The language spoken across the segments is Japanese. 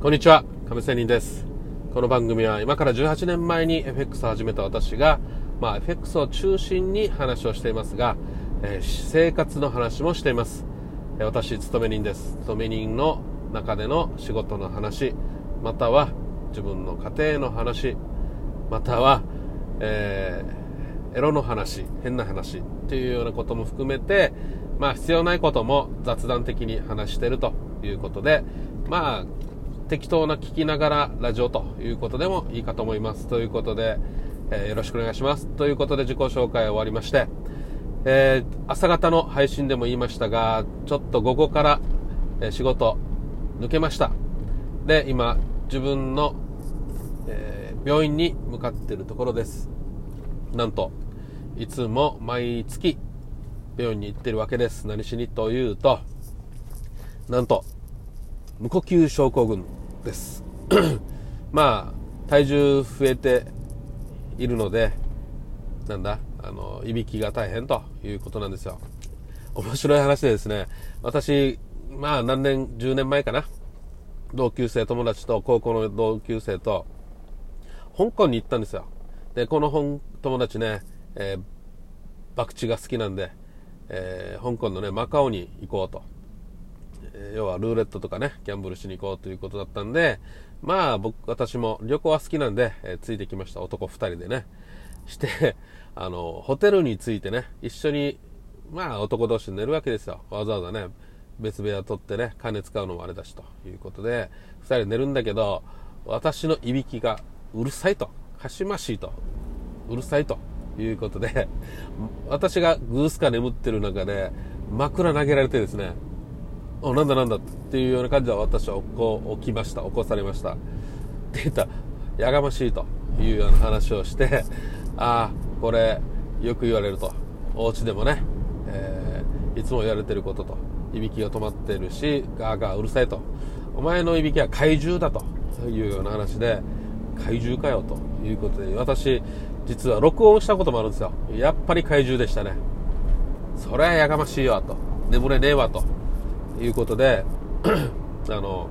こんにちは、亀仙人です。この番組は今から18年前に FX を始めた私が、まあ、FX を中心に話をしていますが、えー生活の話もしています。えー私、勤め人です。勤め人の中での仕事の話、または自分の家庭の話、または、えーエロの話、変な話っていうようなことも含めて、まあ必要ないことも雑談的に話しているということで、まあ適当な聞きながらラジオということでもいいかと思います。ということで、えーよろしくお願いします。ということで自己紹介終わりまして、えー朝方の配信でも言いましたが、ちょっと午後から、え仕事抜けました。で、今自分の、えー病院に向かっているところです。なんと、いつも毎月病院に行ってるわけです。何しにというと、なんと、無呼吸症候群です。まあ、体重増えているので、なんだ、あの、いびきが大変ということなんですよ。面白い話でですね、私、まあ何年、10年前かな、同級生友達と、高校の同級生と、香港に行ったんですよ。で、この本友達ね、えー、博打が好きなんで、えー香港のね、マカオに行こうと。要はルーレットとかね、ギャンブルしに行こうということだったんで、まあ僕、私も旅行は好きなんで、えーついてきました。男二人でね。して、あの、ホテルに着いてね、一緒に、まあ男同士で寝るわけですよ。わざわざね、別部屋取ってね、金使うのもあれだしということで、二人寝るんだけど、私のいびきがうるさいと、かしましいと、うるさいということで、私がグースか眠ってる中で、枕投げられてですね、お、なんだなんだっていうような感じで私はこう起きました。起こされました。って言ったら、やがましいというような話をして、ああ、これ、よく言われると。お家でもね、えーいつも言われてることと。いびきが止まってるし、ガーガーうるさいと。お前のいびきは怪獣だというような話で、怪獣かよということで、私、実は録音したこともあるんですよ。やっぱり怪獣でしたね。そりゃやがましいわと。眠れねえわと。いうことで、あの、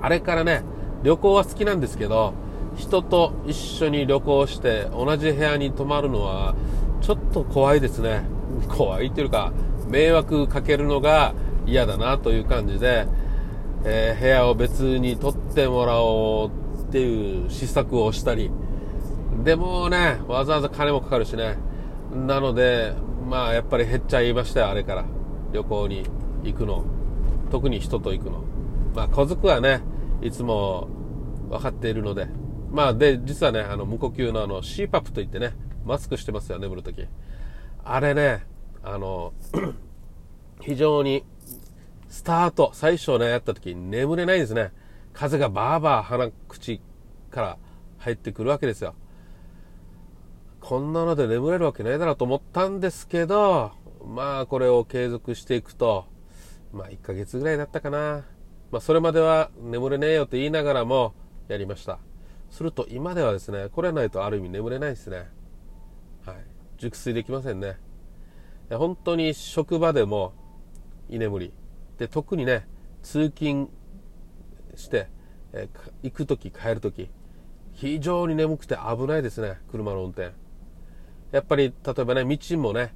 あれからね、旅行は好きなんですけど、人と一緒に旅行して同じ部屋に泊まるのは、ちょっと怖いですね。怖いっていうか、迷惑かけるのが嫌だなという感じで、えー部屋を別に取ってもらおうっていう施策をしたり、でもね、わざわざ金もかかるしね。なので、まあやっぱり減っちゃいましたよ、あれから。旅行に行くの。特に人と行くの。まあ家族はね、いつも分かっているので。まあで、実はね、あの無呼吸のあの CPAP といってね、マスクしてますよ、眠るとき。あれね、あの、非常にスタート、最初ね、やった時に眠れないですね。風がバーバー鼻口から入ってくるわけですよ。こんなので眠れるわけないだろうと思ったんですけど、まあこれを継続していくと、まあ1ヶ月ぐらいだったかな。まあそれまでは眠れねえよって言いながらもやりました。すると今ではですね、これないとある意味眠れないですね。はい。熟睡できませんね。本当に職場でも居眠り。で、特にね、通勤して、え行くとき、帰るとき、非常に眠くて危ないですね、車の運転。やっぱり、例えばね、道もね、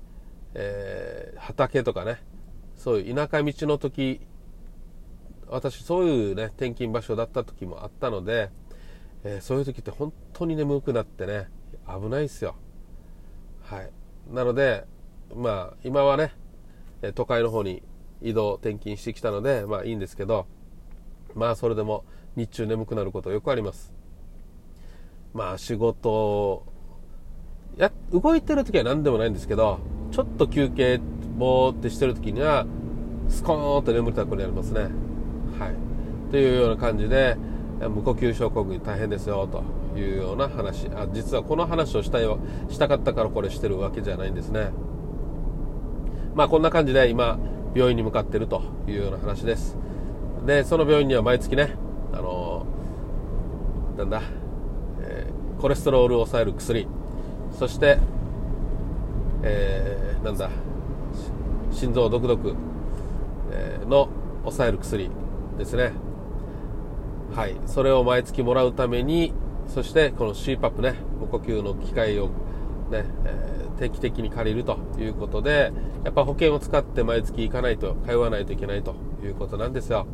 えー畑とかね、そういう田舎道の時、私そういうね、転勤場所だった時もあったので、えーそういう時って本当に眠くなってね、危ないですよ。はい。なので、まあ、今はね、都会の方に移動、転勤してきたので、まあいいんですけど、まあそれでも日中眠くなることよくあります。まあ仕事、や、動いてる時は何でもないんですけど、ちょっと休憩、ぼーってしてる時には、スコーンと眠りたくなりますね。はい。というような感じで、無呼吸症候群大変ですよ、というような話。あ、実はこの話をしたい、したかったからこれしてるわけじゃないんですね。まあこんな感じで今、病院に向かってるというような話です。で、その病院には毎月ね、あのーなんだ、えーコレステロールを抑える薬、そして、えーなんだ、心臓ドクドク、の抑える薬ですね。はい、それを毎月もらうためにそしてこの CPAP ね無呼吸の機械をね、えー、定期的に借りるということでやっぱ保険を使って毎月行かないと通わないといけないということなんですよ。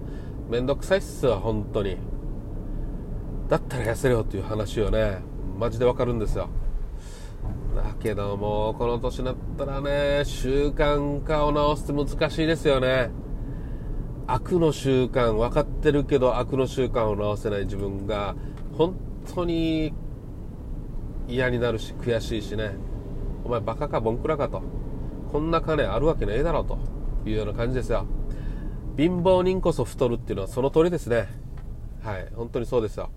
めんどくさいっすわ本当に。だったら痩せろよっていう話をねマジでわかるんですよ。だけどもこの年になったらね習慣化を直すって難しいですよね。悪の習慣分かってるけど悪の習慣を直せない自分が本当に嫌になるし悔しいしね。お前バカかボンクラかと。こんな金あるわけねえだろと。いうような感じですよ。貧乏人こそ太るっていうのはその通りですね。はい本当にそうですよ。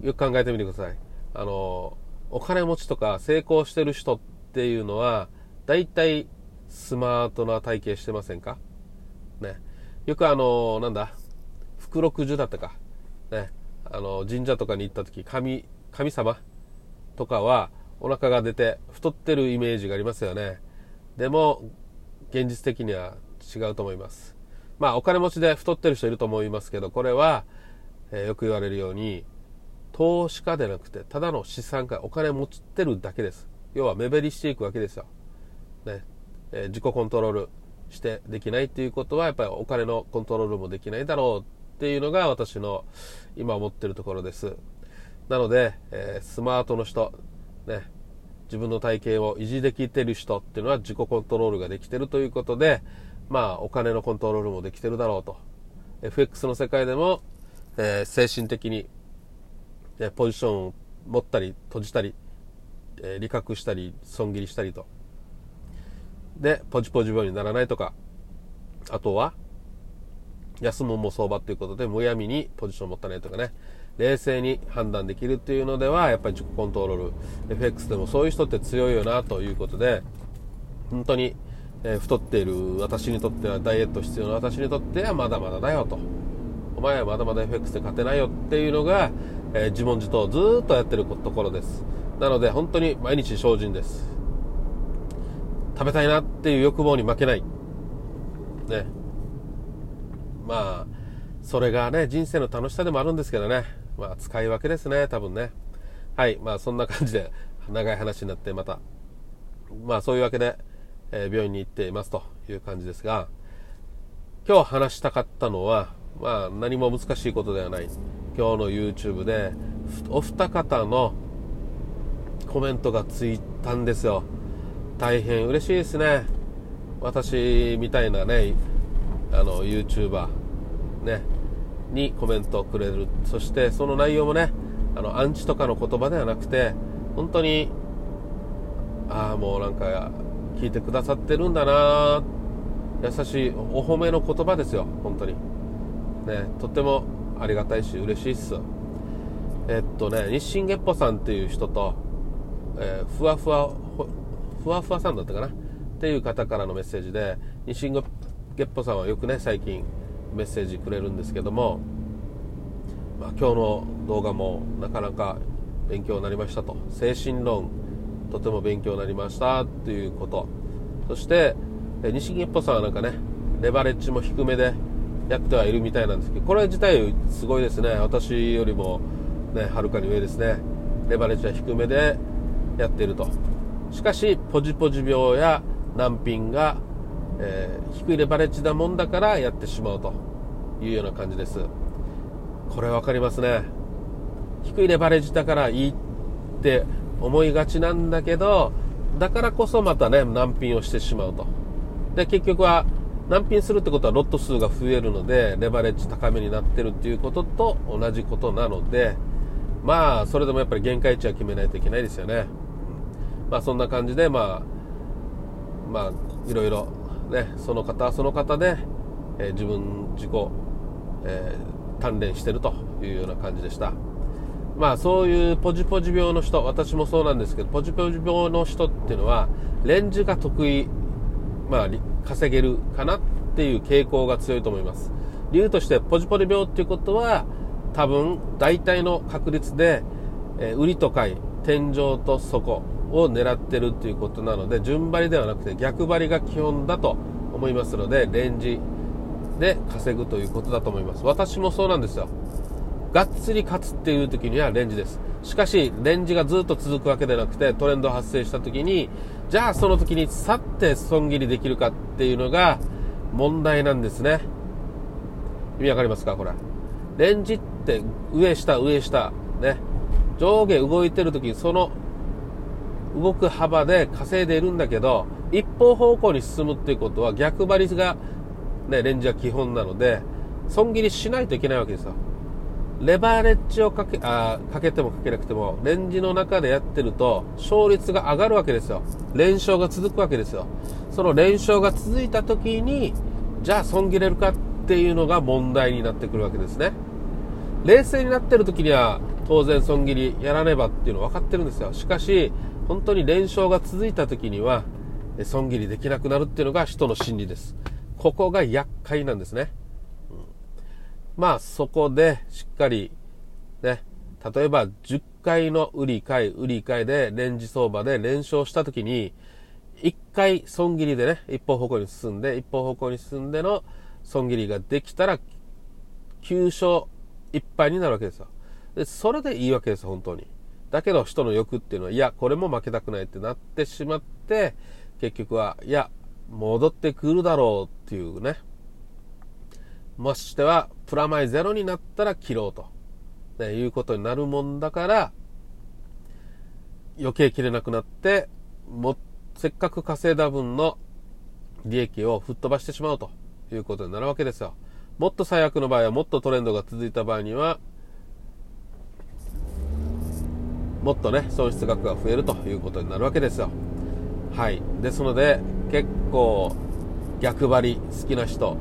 よく考えてみてください。あのお金持ちとか成功してる人っていうのは大体スマートな体型してませんか？ね。よくあのなんだ？福禄寿だったか。ね。あの神社とかに行った時神神様とかはお腹が出て太ってるイメージがありますよね。でも現実的には違うと思います。まあお金持ちで太ってる人いると思いますけどこれは、えー、よく言われるように投資家でなくてただの資産家お金持ってるだけです。要は目減りしていくわけですよ、ね。えー、自己コントロールしてできないっていうことはやっぱりお金のコントロールもできないだろうっていうのが私の今思ってるところです。なので、えー、スマートの人ね。自分の体型を維持できてる人っていうのは自己コントロールができてるということでまあお金のコントロールもできてるだろうと。FX の世界でも、えー、精神的にえポジションを持ったり閉じたり、え利確したり損切りしたりと。でポジポジ病にならないとか。あとは安物も相場ということでむやみにポジションを持たないとかね。冷静に判断できるっていうのではやっぱり自己コントロール。FX でもそういう人って強いよなということで本当に、え太っている私にとってはダイエット必要な私にとってはまだまだだよと。お前はまだまだ FX で勝てないよっていうのがえー、自問自答ずっとやってるところです。なので本当に毎日精進です。食べたいなっていう欲望に負けない。ね。まあそれがね人生の楽しさでもあるんですけどね。まあ使い分けですね多分ね。はいまあそんな感じで長い話になってまたまあそういうわけで、えー、病院に行っていますという感じですが今日話したかったのはまあ何も難しいことではない。今日の YouTube でお二方のコメントがついたんですよ。大変嬉しいですね。私みたいなねあの YouTuber ねにコメントをくれる。そしてその内容もねあのアンチとかの言葉ではなくて本当にああもうなんか聞いてくださってるんだな優しいお褒めの言葉ですよ本当に。ねとってもありがたいし嬉しいっすえっとね日進月歩さんっていう人と、えー、ふわふわふわふわさんだったかな？っていう方からのメッセージで日進月歩さんはよくね最近メッセージくれるんですけども、まあ、今日の動画もなかなか勉強になりましたと。精神論とても勉強になりましたということ。そして西月歩さんはなんかねレバレッジも低めでやってはいるみたいなんですけどこれ自体すごいですね。私よりもねはるかに上ですね。レバレッジは低めでやっていると。しかしポジポジ病や難品が、えー、低いレバレッジなもんだからやってしまうというような感じです。これ分かりますね。低いレバレッジだからいいって思いがちなんだけどだからこそまたね難品をしてしまうと。で結局は難品するってことはロット数が増えるのでレバレッジ高めになってるっていうことと同じことなのでまあそれでもやっぱり限界値は決めないといけないですよね、まあそんな感じでまあまあいろいろねその方はその方で、えー、自分自己、えー、鍛錬してるというような感じでした。まあそういうポジポジ病の人私もそうなんですけどポジポジ病の人っていうのはレンジが得意まあ稼げるかなっていう傾向が強いと思います。理由としてポジポリ病っていうことは多分大体の確率で、えー、売りと買い天井と底を狙ってるっていうことなので順張りではなくて逆張りが基本だと思いますのでレンジで稼ぐということだと思います。私もそうなんですよ。がっつり勝つっていう時にはレンジです。しかし、レンジがずっと続くわけではなくて、トレンド発生した時に、じゃあその時に去って損切りできるかっていうのが問題なんですね。意味わかりますかこれ。レンジって上下上下、ね。上下動いてる時にその動く幅で稼いでいるんだけど、一方方向に進むっていうことは逆張りが、ね、レンジは基本なので、損切りしないといけないわけですよ。レバレッジをかけ、あかけてもかけなくても、レンジの中でやってると、勝率が上がるわけですよ。連勝が続くわけですよ。その連勝が続いた時に、じゃあ損切れるかっていうのが問題になってくるわけですね。冷静になってる時には、当然損切りやらねばっていうの分かってるんですよ。しかし、本当に連勝が続いた時には、損切りできなくなるっていうのが人の心理です。ここが厄介なんですね。まあそこでしっかりね、例えば10回の売り買い、売り買いでレンジ相場で連勝した時に、1回損切りでね、一方方向に進んで、一方方向に進んでの損切りができたら、9勝1敗になるわけですよ。で、それでいいわけですよ、本当に。だけど人の欲っていうのは、いや、これも負けたくないってなってしまって、結局は、いや、戻ってくるだろうっていうね。ましては、プラマイゼロになったら切ろうと、ね、いうことになるもんだから、余計切れなくなって、も、せっかく稼いだ分の利益を吹っ飛ばしてしまうということになるわけですよ。もっと最悪の場合は、もっとトレンドが続いた場合には、もっとね、損失額が増えるということになるわけですよ。はい。ですので、結構、逆張り好きな人、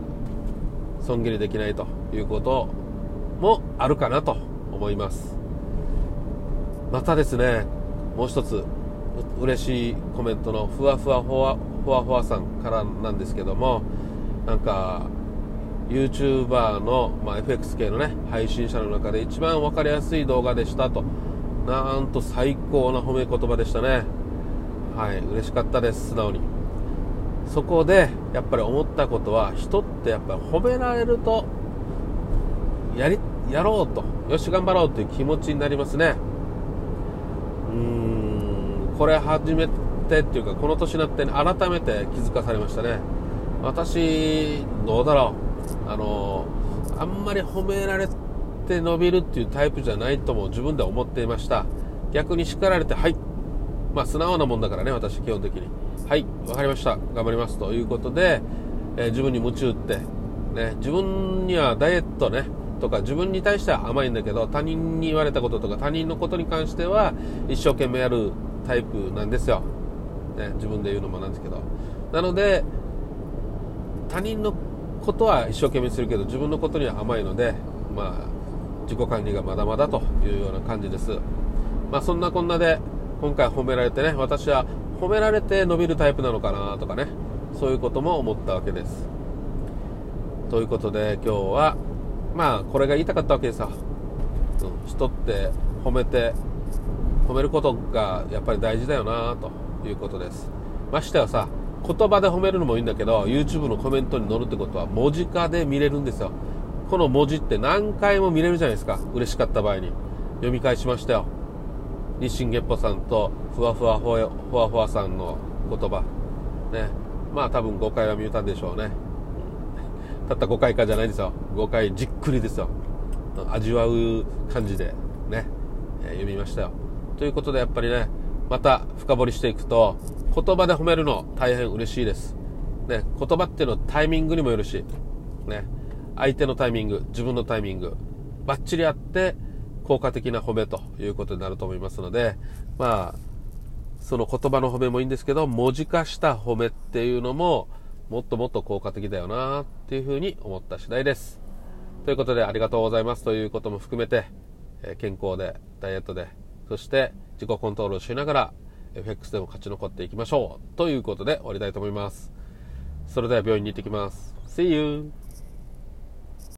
損切りできないということもあるかなと思います。またですねもう一つ嬉しいコメントのふわふわふわふわふわさんからなんですけどもなんか YouTuber の、まあ、FX 系のね配信者の中で一番分かりやすい動画でしたと。なんと最高な褒め言葉でしたね。はい嬉しかったです素直に。そこでやっぱり思ったことは人ってやっぱり褒められるとやりやろうとよし頑張ろうという気持ちになりますね。うーんこれ初めてっていうかこの年になって改めて気づかされましたね。私どうだろう。あのあんまり褒められて伸びるっていうタイプじゃないとも自分では思っていました。逆に叱られてはい。まあ素直なもんだからね私基本的に。はい分かりました。頑張りますということで、えー、自分に夢中って、ね、自分にはダイエットねとか自分に対しては甘いんだけど他人に言われたこととか他人のことに関しては一生懸命やるタイプなんですよ、ね、自分で言うのもなんですけど。なので他人のことは一生懸命するけど自分のことには甘いのでまあ自己管理がまだまだというような感じです。まあそんなこんなで今回褒められてね私は褒められて伸びるタイプなのかなとかね。そういうことも思ったわけです。ということで今日はまあこれが言いたかったわけですよ、うん、人って褒めて褒めることがやっぱり大事だよなということです。ましてはさ言葉で褒めるのもいいんだけど YouTube のコメントに載るってことは文字化で見れるんですよ。この文字って何回も見れるじゃないですか。嬉しかった場合に。読み返しましたよ。日進月歩さんとふわふわふわふわふわさんの言葉。ね。まあ多分5回は見たんでしょうね。たった5回かじゃないですよ。5回じっくりですよ。味わう感じでね、えー、読みましたよ。ということでやっぱりねまた深掘りしていくと言葉で褒めるの大変嬉しいです。ね。言葉っていうのはタイミングにもよるし。ね。相手のタイミング自分のタイミングバッチリあって効果的な褒めということになると思いますので、まあ、その言葉の褒めもいいんですけど、文字化した褒めっていうのも、もっともっと効果的だよなっていうふうに思った次第です。ということで、ありがとうございますということも含めて、健康で、ダイエットで、そして自己コントロールしながら、FX でも勝ち残っていきましょう。ということで終わりたいと思います。それでは病院に行ってきます。See you!